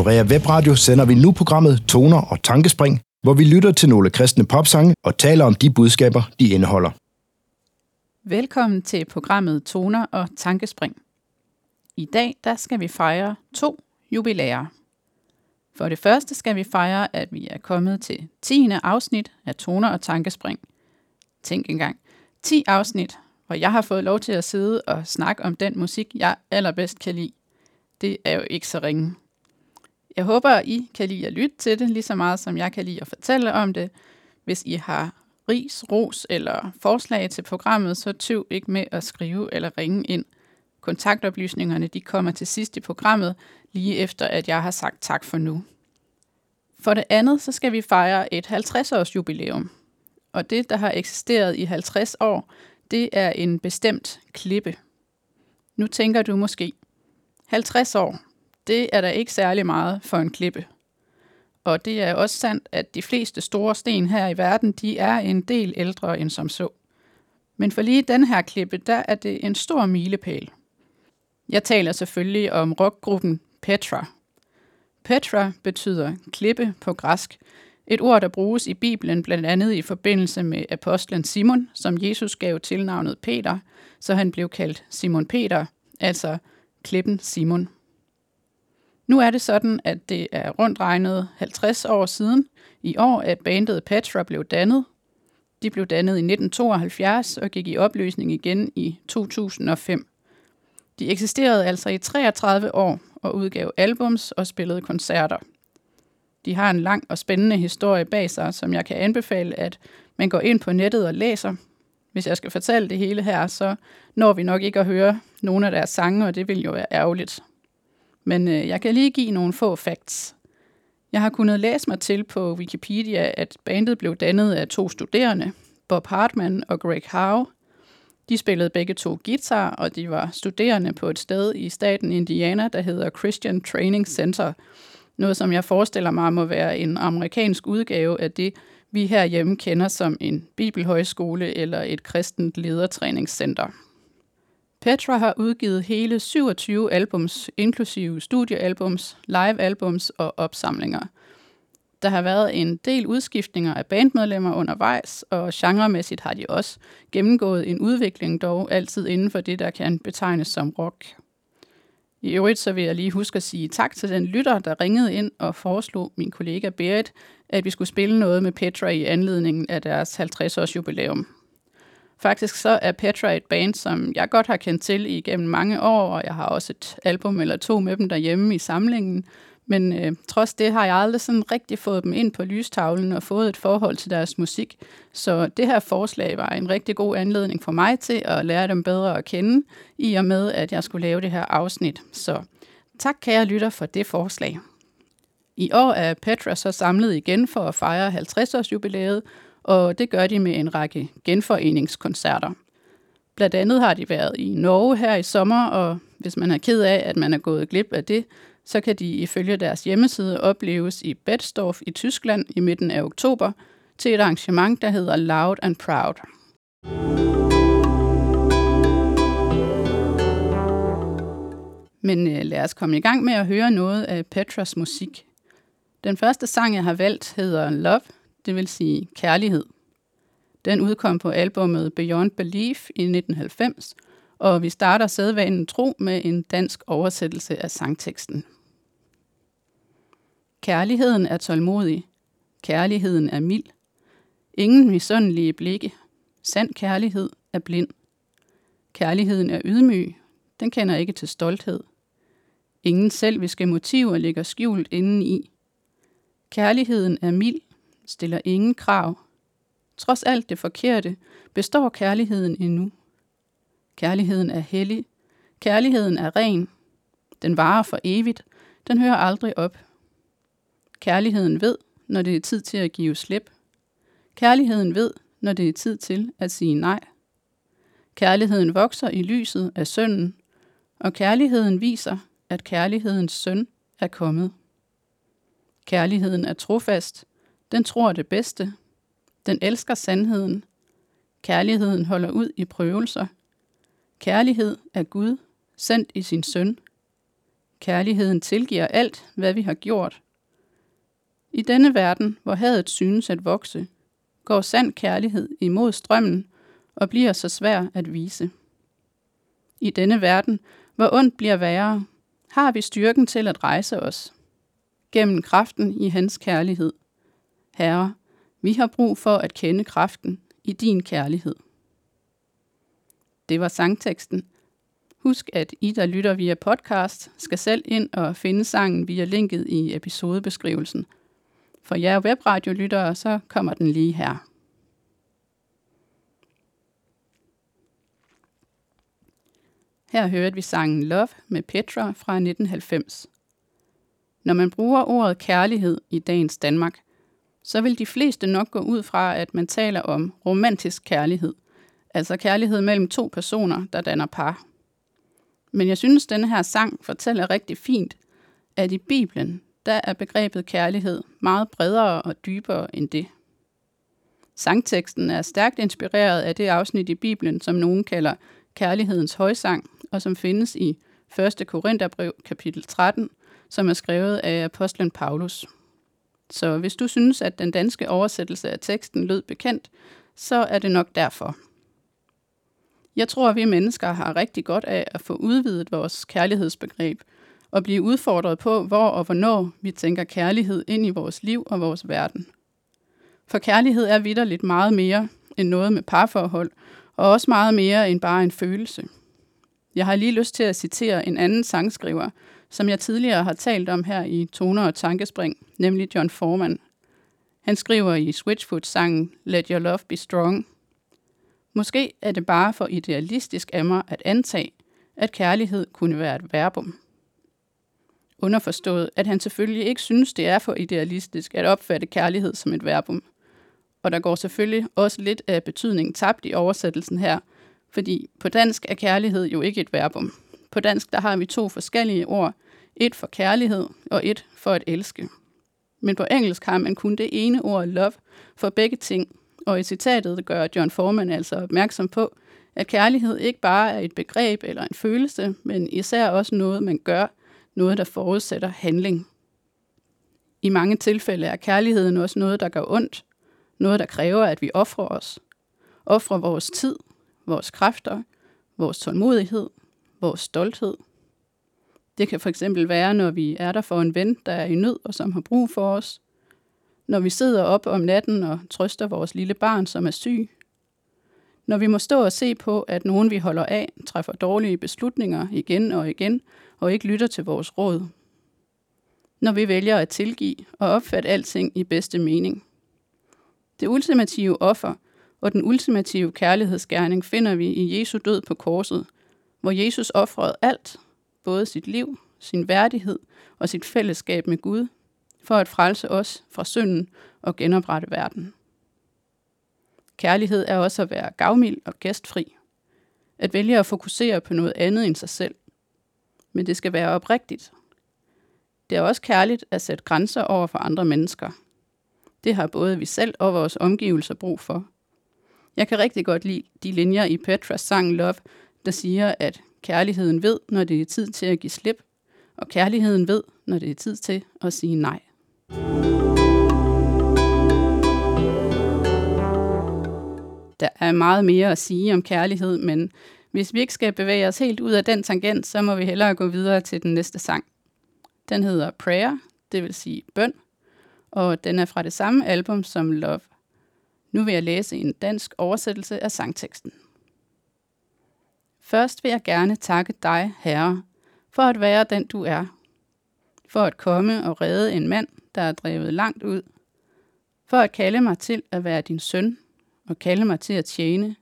Her Norea Webradio sender vi nu programmet Toner og Tankespring, hvor vi lytter til nogle kristne popsange og taler om de budskaber, de indeholder. Velkommen til programmet Toner og Tankespring. I dag der skal vi fejre to jubilæer. For det første skal vi fejre, at vi er kommet til 10. afsnit af Toner og Tankespring. Tænk engang, 10 afsnit, hvor jeg har fået lov til at sidde og snakke om den musik, jeg allerbedst kan lide. Det er jo ikke så ringe. Jeg håber, I kan lide at lytte til det, lige så meget som jeg kan lide at fortælle om det. Hvis I har ris, ros eller forslag til programmet, så tøv ikke med at skrive eller ringe ind. Kontaktoplysningerne de kommer til sidst i programmet, lige efter at jeg har sagt tak for nu. For det andet, så skal vi fejre et 50-års jubilæum. Og det, der har eksisteret i 50 år, det er en bestemt klippe. Nu tænker du måske, 50 år, det er der ikke særlig meget for en klippe. Og det er også sandt, at de fleste store sten her i verden, de er en del ældre end som så. Men for lige den her klippe, der er det en stor milepæl. Jeg taler selvfølgelig om rockgruppen Petra. Petra betyder klippe på græsk, et ord, der bruges i Bibelen blandt andet i forbindelse med apostlen Simon, som Jesus gav tilnavnet Peter, så han blev kaldt Simon Peter, altså klippen Simon. Nu er det sådan, at det er rundt regnet 50 år siden i år, at bandet Petra blev dannet. De blev dannet i 1972 og gik i opløsning igen i 2005. De eksisterede altså i 33 år og udgav albums og spillede koncerter. De har en lang og spændende historie bag sig, som jeg kan anbefale, at man går ind på nettet og læser. Hvis jeg skal fortælle det hele her, så når vi nok ikke at høre nogle af deres sange, og det vil jo være ærgerligt. Men øh, jeg kan lige give nogle få facts. Jeg har kunnet læse mig til på Wikipedia, at bandet blev dannet af to studerende, Bob Hartman og Greg Howe. De spillede begge to guitar, og de var studerende på et sted i staten Indiana, der hedder Christian Training Center. Noget, som jeg forestiller mig må være en amerikansk udgave af det, vi herhjemme kender som en bibelhøjskole eller et kristent ledertræningscenter. Petra har udgivet hele 27 albums, inklusive studiealbums, livealbums og opsamlinger. Der har været en del udskiftninger af bandmedlemmer undervejs, og genremæssigt har de også gennemgået en udvikling, dog altid inden for det, der kan betegnes som rock. I øvrigt så vil jeg lige huske at sige tak til den lytter, der ringede ind og foreslog min kollega Berit, at vi skulle spille noget med Petra i anledningen af deres 50-års jubilæum. Faktisk så er Petra et band, som jeg godt har kendt til igennem mange år, og jeg har også et album eller to med dem derhjemme i samlingen. Men øh, trods det har jeg aldrig sådan rigtig fået dem ind på lystavlen og fået et forhold til deres musik. Så det her forslag var en rigtig god anledning for mig til at lære dem bedre at kende, i og med at jeg skulle lave det her afsnit. Så tak kære lytter for det forslag. I år er Petra så samlet igen for at fejre 50-års jubilæet, og det gør de med en række genforeningskoncerter. Blandt andet har de været i Norge her i sommer, og hvis man er ked af, at man er gået glip af det, så kan de ifølge deres hjemmeside opleves i Bedstorf i Tyskland i midten af oktober til et arrangement, der hedder Loud and Proud. Men øh, lad os komme i gang med at høre noget af Petras musik. Den første sang, jeg har valgt, hedder Love det vil sige kærlighed. Den udkom på albummet Beyond Belief i 1990, og vi starter sædvanen tro med en dansk oversættelse af sangteksten. Kærligheden er tålmodig. Kærligheden er mild. Ingen misundelige blikke. Sand kærlighed er blind. Kærligheden er ydmyg. Den kender ikke til stolthed. Ingen selviske motiver ligger skjult indeni. Kærligheden er mild stiller ingen krav. Trods alt det forkerte, består kærligheden endnu. Kærligheden er hellig. Kærligheden er ren. Den varer for evigt. Den hører aldrig op. Kærligheden ved, når det er tid til at give slip. Kærligheden ved, når det er tid til at sige nej. Kærligheden vokser i lyset af sønnen, og kærligheden viser, at kærlighedens søn er kommet. Kærligheden er trofast, den tror det bedste. Den elsker sandheden. Kærligheden holder ud i prøvelser. Kærlighed er Gud, sendt i sin søn. Kærligheden tilgiver alt, hvad vi har gjort. I denne verden, hvor hadet synes at vokse, går sand kærlighed imod strømmen og bliver så svær at vise. I denne verden, hvor ondt bliver værre, har vi styrken til at rejse os. Gennem kraften i hans kærlighed. Herre, vi har brug for at kende kraften i din kærlighed. Det var sangteksten. Husk, at I, der lytter via podcast, skal selv ind og finde sangen via linket i episodebeskrivelsen. For jer webradiolyttere, så kommer den lige her. Her hørte vi sangen Love med Petra fra 1990. Når man bruger ordet kærlighed i dagens Danmark, så vil de fleste nok gå ud fra, at man taler om romantisk kærlighed, altså kærlighed mellem to personer, der danner par. Men jeg synes, denne her sang fortæller rigtig fint, at i Bibelen, der er begrebet kærlighed meget bredere og dybere end det. Sangteksten er stærkt inspireret af det afsnit i Bibelen, som nogen kalder kærlighedens højsang, og som findes i 1. Korintherbrev kapitel 13, som er skrevet af apostlen Paulus. Så hvis du synes, at den danske oversættelse af teksten lød bekendt, så er det nok derfor. Jeg tror, at vi mennesker har rigtig godt af at få udvidet vores kærlighedsbegreb og blive udfordret på, hvor og hvornår vi tænker kærlighed ind i vores liv og vores verden. For kærlighed er vidderligt meget mere end noget med parforhold, og også meget mere end bare en følelse. Jeg har lige lyst til at citere en anden sangskriver, som jeg tidligere har talt om her i Toner og Tankespring, nemlig John Foreman. Han skriver i Switchfoot-sangen Let Your Love Be Strong. Måske er det bare for idealistisk af mig at antage, at kærlighed kunne være et verbum. Underforstået, at han selvfølgelig ikke synes, det er for idealistisk at opfatte kærlighed som et verbum. Og der går selvfølgelig også lidt af betydningen tabt i oversættelsen her, fordi på dansk er kærlighed jo ikke et verbum. På dansk der har vi to forskellige ord. Et for kærlighed og et for at elske. Men på engelsk har man kun det ene ord love for begge ting. Og i citatet gør John Foreman altså opmærksom på, at kærlighed ikke bare er et begreb eller en følelse, men især også noget, man gør, noget, der forudsætter handling. I mange tilfælde er kærligheden også noget, der gør ondt, noget, der kræver, at vi offrer os. Offrer vores tid, vores kræfter, vores tålmodighed, vores stolthed. Det kan for eksempel være, når vi er der for en ven, der er i nød og som har brug for os. Når vi sidder op om natten og trøster vores lille barn, som er syg. Når vi må stå og se på, at nogen vi holder af, træffer dårlige beslutninger igen og igen, og ikke lytter til vores råd. Når vi vælger at tilgive og opfatte alting i bedste mening. Det ultimative offer og den ultimative kærlighedsgerning finder vi i Jesu død på korset – hvor Jesus offrede alt, både sit liv, sin værdighed og sit fællesskab med Gud, for at frelse os fra synden og genoprette verden. Kærlighed er også at være gavmild og gæstfri. At vælge at fokusere på noget andet end sig selv. Men det skal være oprigtigt. Det er også kærligt at sætte grænser over for andre mennesker. Det har både vi selv og vores omgivelser brug for. Jeg kan rigtig godt lide de linjer i Petras sang Love, der siger, at kærligheden ved, når det er tid til at give slip, og kærligheden ved, når det er tid til at sige nej. Der er meget mere at sige om kærlighed, men hvis vi ikke skal bevæge os helt ud af den tangent, så må vi hellere gå videre til den næste sang. Den hedder Prayer, det vil sige bøn, og den er fra det samme album som Love. Nu vil jeg læse en dansk oversættelse af sangteksten. Først vil jeg gerne takke dig, Herre, for at være den du er. For at komme og redde en mand, der er drevet langt ud. For at kalde mig til at være din søn og kalde mig til at tjene.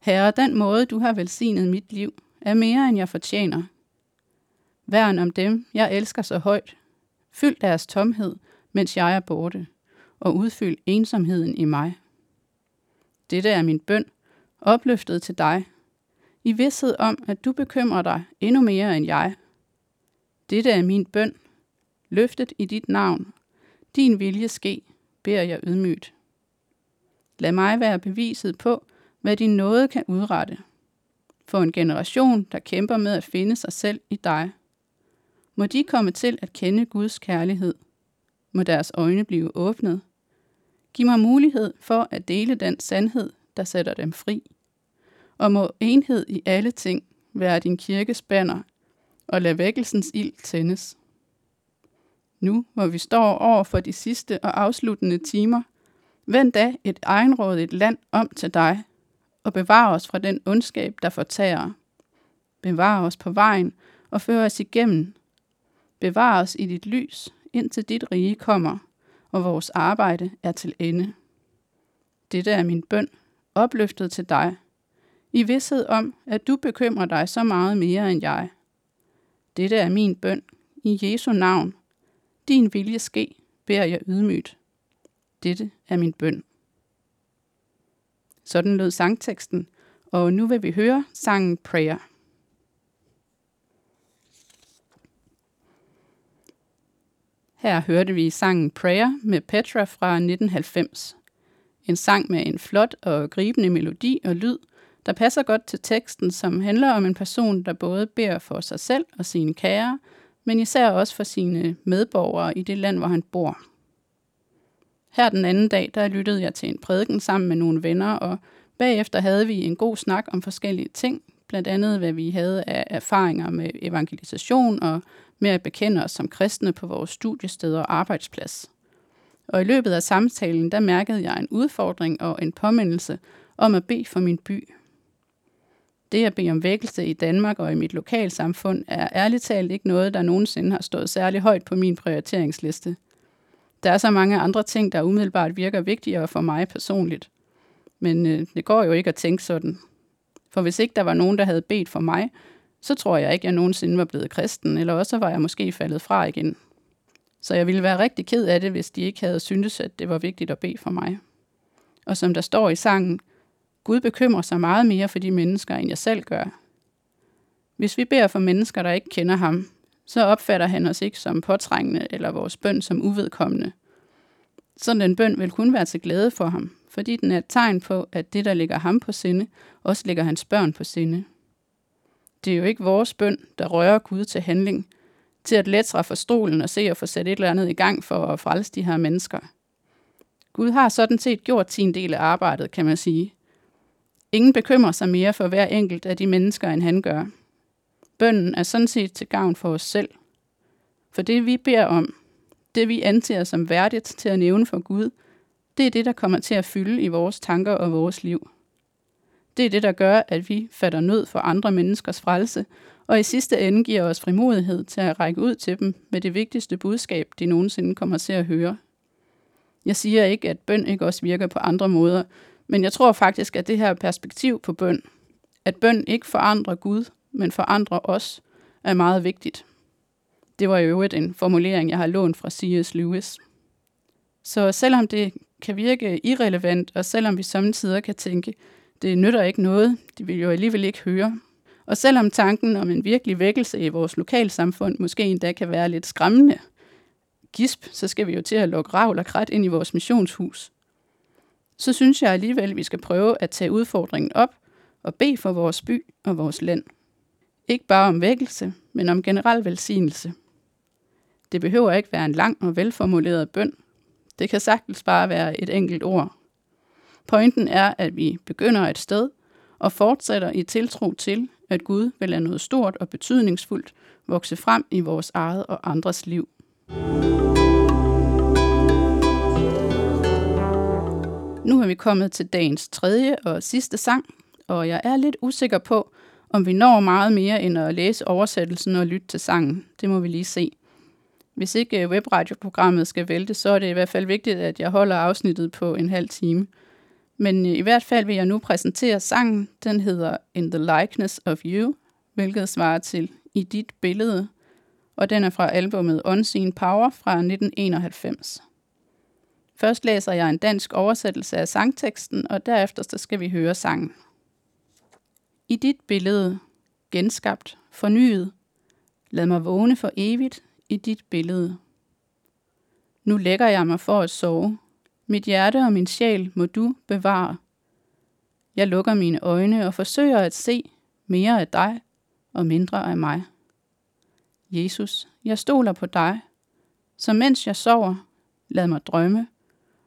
Herre, den måde du har velsignet mit liv, er mere end jeg fortjener. Værn om dem, jeg elsker så højt. Fyld deres tomhed, mens jeg er borte, og udfyld ensomheden i mig. Dette er min bøn, opløftet til dig, i vidshed om, at du bekymrer dig endnu mere end jeg. Dette er min bøn, løftet i dit navn. Din vilje ske, beder jeg ydmygt. Lad mig være beviset på, hvad din nåde kan udrette. For en generation, der kæmper med at finde sig selv i dig. Må de komme til at kende Guds kærlighed. Må deres øjne blive åbnet. Giv mig mulighed for at dele den sandhed, der sætter dem fri. Og må enhed i alle ting være din kirkes banner, og lad vækkelsens ild tændes. Nu, hvor vi står over for de sidste og afsluttende timer, vend da et egenrådigt land om til dig, og bevar os fra den ondskab, der fortærer. Bevar os på vejen og før os igennem. Bevar os i dit lys, indtil dit rige kommer, og vores arbejde er til ende. Dette er min bøn, opløftet til dig, i vidshed om, at du bekymrer dig så meget mere end jeg. Dette er min bøn, i Jesu navn. Din vilje ske, beder jeg ydmygt. Dette er min bøn. Sådan lød sangteksten, og nu vil vi høre sangen Prayer. Her hørte vi sangen Prayer med Petra fra 1990. En sang med en flot og gribende melodi og lyd, der passer godt til teksten, som handler om en person, der både beder for sig selv og sine kære, men især også for sine medborgere i det land, hvor han bor. Her den anden dag, der lyttede jeg til en prædiken sammen med nogle venner, og bagefter havde vi en god snak om forskellige ting, blandt andet hvad vi havde af erfaringer med evangelisation og med at bekende os som kristne på vores studiested og arbejdsplads. Og i løbet af samtalen, der mærkede jeg en udfordring og en påmindelse om at bede for min by. Det at bede om vækkelse i Danmark og i mit lokalsamfund er ærligt talt ikke noget, der nogensinde har stået særlig højt på min prioriteringsliste. Der er så mange andre ting, der umiddelbart virker vigtigere for mig personligt. Men øh, det går jo ikke at tænke sådan. For hvis ikke der var nogen, der havde bedt for mig, så tror jeg ikke, jeg nogensinde var blevet kristen, eller også var jeg måske faldet fra igen. Så jeg ville være rigtig ked af det, hvis de ikke havde syntes, at det var vigtigt at bede for mig. Og som der står i sangen, Gud bekymrer sig meget mere for de mennesker, end jeg selv gør. Hvis vi beder for mennesker, der ikke kender ham, så opfatter han os ikke som påtrængende eller vores bøn som uvedkommende. Sådan en bøn vil kun være til glæde for ham, fordi den er et tegn på, at det, der ligger ham på sinde, også ligger hans børn på sinde. Det er jo ikke vores bøn, der rører Gud til handling, til at lætre fra stolen og se at få sat et eller andet i gang for at frelse de her mennesker. Gud har sådan set gjort sin del af arbejdet, kan man sige. Ingen bekymrer sig mere for hver enkelt af de mennesker, end han gør. Bønden er sådan set til gavn for os selv. For det vi beder om, det vi anser som værdigt til at nævne for Gud, det er det, der kommer til at fylde i vores tanker og vores liv. Det er det, der gør, at vi fatter nød for andre menneskers frelse, og i sidste ende giver os frimodighed til at række ud til dem med det vigtigste budskab, de nogensinde kommer til at høre. Jeg siger ikke, at bøn ikke også virker på andre måder, men jeg tror faktisk, at det her perspektiv på bøn, at bøn ikke forandrer Gud, men forandrer os, er meget vigtigt. Det var i øvrigt en formulering, jeg har lånt fra C.S. Lewis. Så selvom det kan virke irrelevant, og selvom vi samtidig kan tænke, det nytter ikke noget, de vil jo alligevel ikke høre. Og selvom tanken om en virkelig vækkelse i vores lokalsamfund måske endda kan være lidt skræmmende, gisp, så skal vi jo til at lukke ravl og krat ind i vores missionshus. Så synes jeg alligevel, at vi skal prøve at tage udfordringen op og bede for vores by og vores land. Ikke bare om vækkelse, men om generel velsignelse. Det behøver ikke være en lang og velformuleret bøn. Det kan sagtens bare være et enkelt ord. Pointen er, at vi begynder et sted og fortsætter i tiltro til, at Gud vil lade noget stort og betydningsfuldt vokse frem i vores eget og andres liv. Nu er vi kommet til dagens tredje og sidste sang, og jeg er lidt usikker på, om vi når meget mere end at læse oversættelsen og lytte til sangen. Det må vi lige se. Hvis ikke øh, webradioprogrammet skal vælte, så er det i hvert fald vigtigt, at jeg holder afsnittet på en halv time. Men øh, i hvert fald vil jeg nu præsentere sangen. Den hedder In the Likeness of You, hvilket svarer til I dit billede, og den er fra albumet Unseen Power fra 1991. Først læser jeg en dansk oversættelse af sangteksten, og derefter så skal vi høre sangen. I dit billede, genskabt, fornyet, lad mig vågne for evigt i dit billede. Nu lægger jeg mig for at sove. Mit hjerte og min sjæl må du bevare. Jeg lukker mine øjne og forsøger at se mere af dig og mindre af mig. Jesus, jeg stoler på dig, så mens jeg sover, lad mig drømme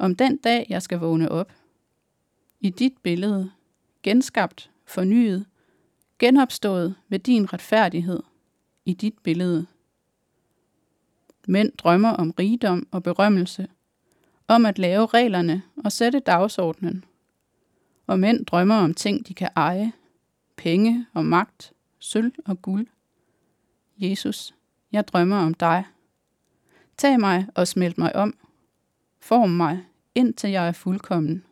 om den dag, jeg skal vågne op. I dit billede, genskabt, fornyet, genopstået ved din retfærdighed, i dit billede. Mænd drømmer om rigdom og berømmelse, om at lave reglerne og sætte dagsordenen. Og mænd drømmer om ting, de kan eje, penge og magt, sølv og guld. Jesus, jeg drømmer om dig. Tag mig og smelt mig om. Form mig, indtil jeg er fuldkommen.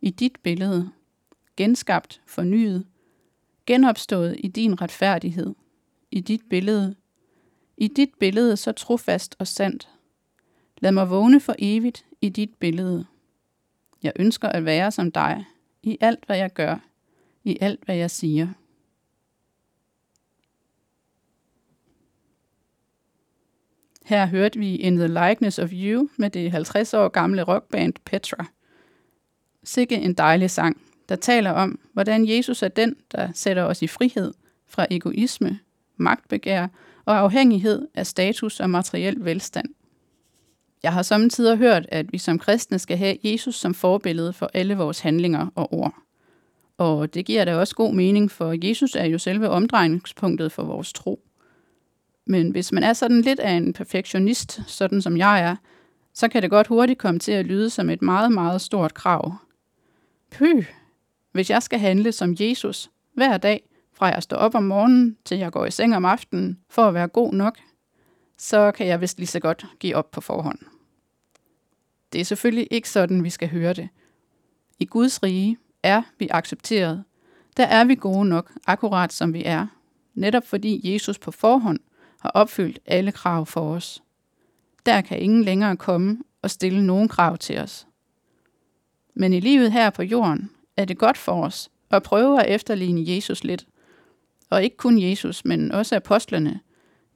I dit billede, genskabt, fornyet, genopstået i din retfærdighed. I dit billede, i dit billede så trofast og sandt. Lad mig vågne for evigt i dit billede. Jeg ønsker at være som dig, i alt hvad jeg gør, i alt hvad jeg siger. Her hørte vi In the Likeness of You med det 50 år gamle rockband Petra. Sikke en dejlig sang, der taler om, hvordan Jesus er den, der sætter os i frihed fra egoisme, magtbegær og afhængighed af status og materiel velstand. Jeg har samtidig hørt, at vi som kristne skal have Jesus som forbillede for alle vores handlinger og ord. Og det giver da også god mening, for Jesus er jo selve omdrejningspunktet for vores tro. Men hvis man er sådan lidt af en perfektionist, sådan som jeg er, så kan det godt hurtigt komme til at lyde som et meget, meget stort krav. Py, hvis jeg skal handle som Jesus hver dag, fra jeg står op om morgenen til jeg går i seng om aftenen, for at være god nok, så kan jeg vist lige så godt give op på forhånd. Det er selvfølgelig ikke sådan, vi skal høre det. I Guds rige er vi accepteret. Der er vi gode nok, akkurat som vi er, netop fordi Jesus på forhånd har opfyldt alle krav for os. Der kan ingen længere komme og stille nogen krav til os. Men i livet her på jorden er det godt for os at prøve at efterligne Jesus lidt. Og ikke kun Jesus, men også apostlene.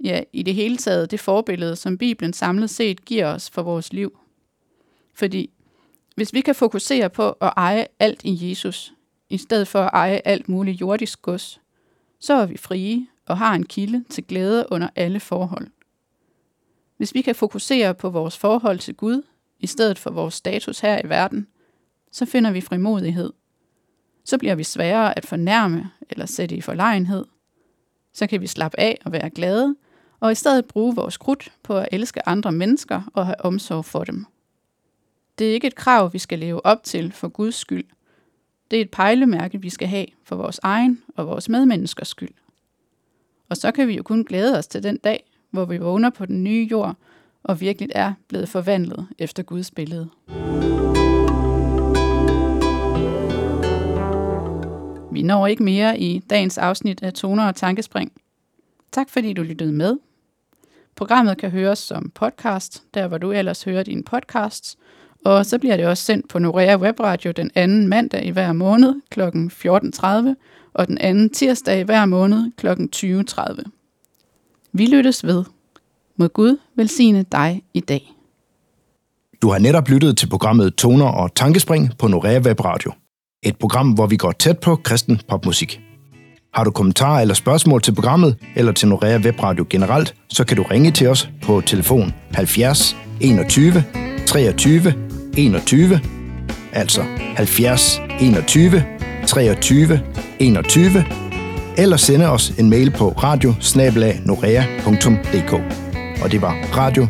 Ja, i det hele taget det forbillede, som Bibelen samlet set giver os for vores liv. Fordi hvis vi kan fokusere på at eje alt i Jesus, i stedet for at eje alt muligt jordisk gods, så er vi frie og har en kilde til glæde under alle forhold. Hvis vi kan fokusere på vores forhold til Gud, i stedet for vores status her i verden, så finder vi frimodighed. Så bliver vi sværere at fornærme eller sætte i forlegenhed. Så kan vi slappe af og være glade, og i stedet bruge vores krudt på at elske andre mennesker og have omsorg for dem. Det er ikke et krav, vi skal leve op til for Guds skyld. Det er et pejlemærke, vi skal have for vores egen og vores medmenneskers skyld. Og så kan vi jo kun glæde os til den dag, hvor vi vågner på den nye jord og virkelig er blevet forvandlet efter Guds billede. Vi når ikke mere i dagens afsnit af Toner og Tankespring. Tak fordi du lyttede med. Programmet kan høres som podcast, der hvor du ellers hører dine podcasts, og så bliver det også sendt på Norea Webradio den anden mandag i hver måned kl. 14.30 og den anden tirsdag hver måned kl. 20.30. Vi lyttes ved. Må Gud velsigne dig i dag. Du har netop lyttet til programmet Toner og Tankespring på Norea Webradio. Et program, hvor vi går tæt på kristen popmusik. Har du kommentarer eller spørgsmål til programmet, eller til Norea Webradio generelt, så kan du ringe til os på telefon 70 21 23 21, altså 70 21 23 21, eller sende os en mail på radio Og det var radio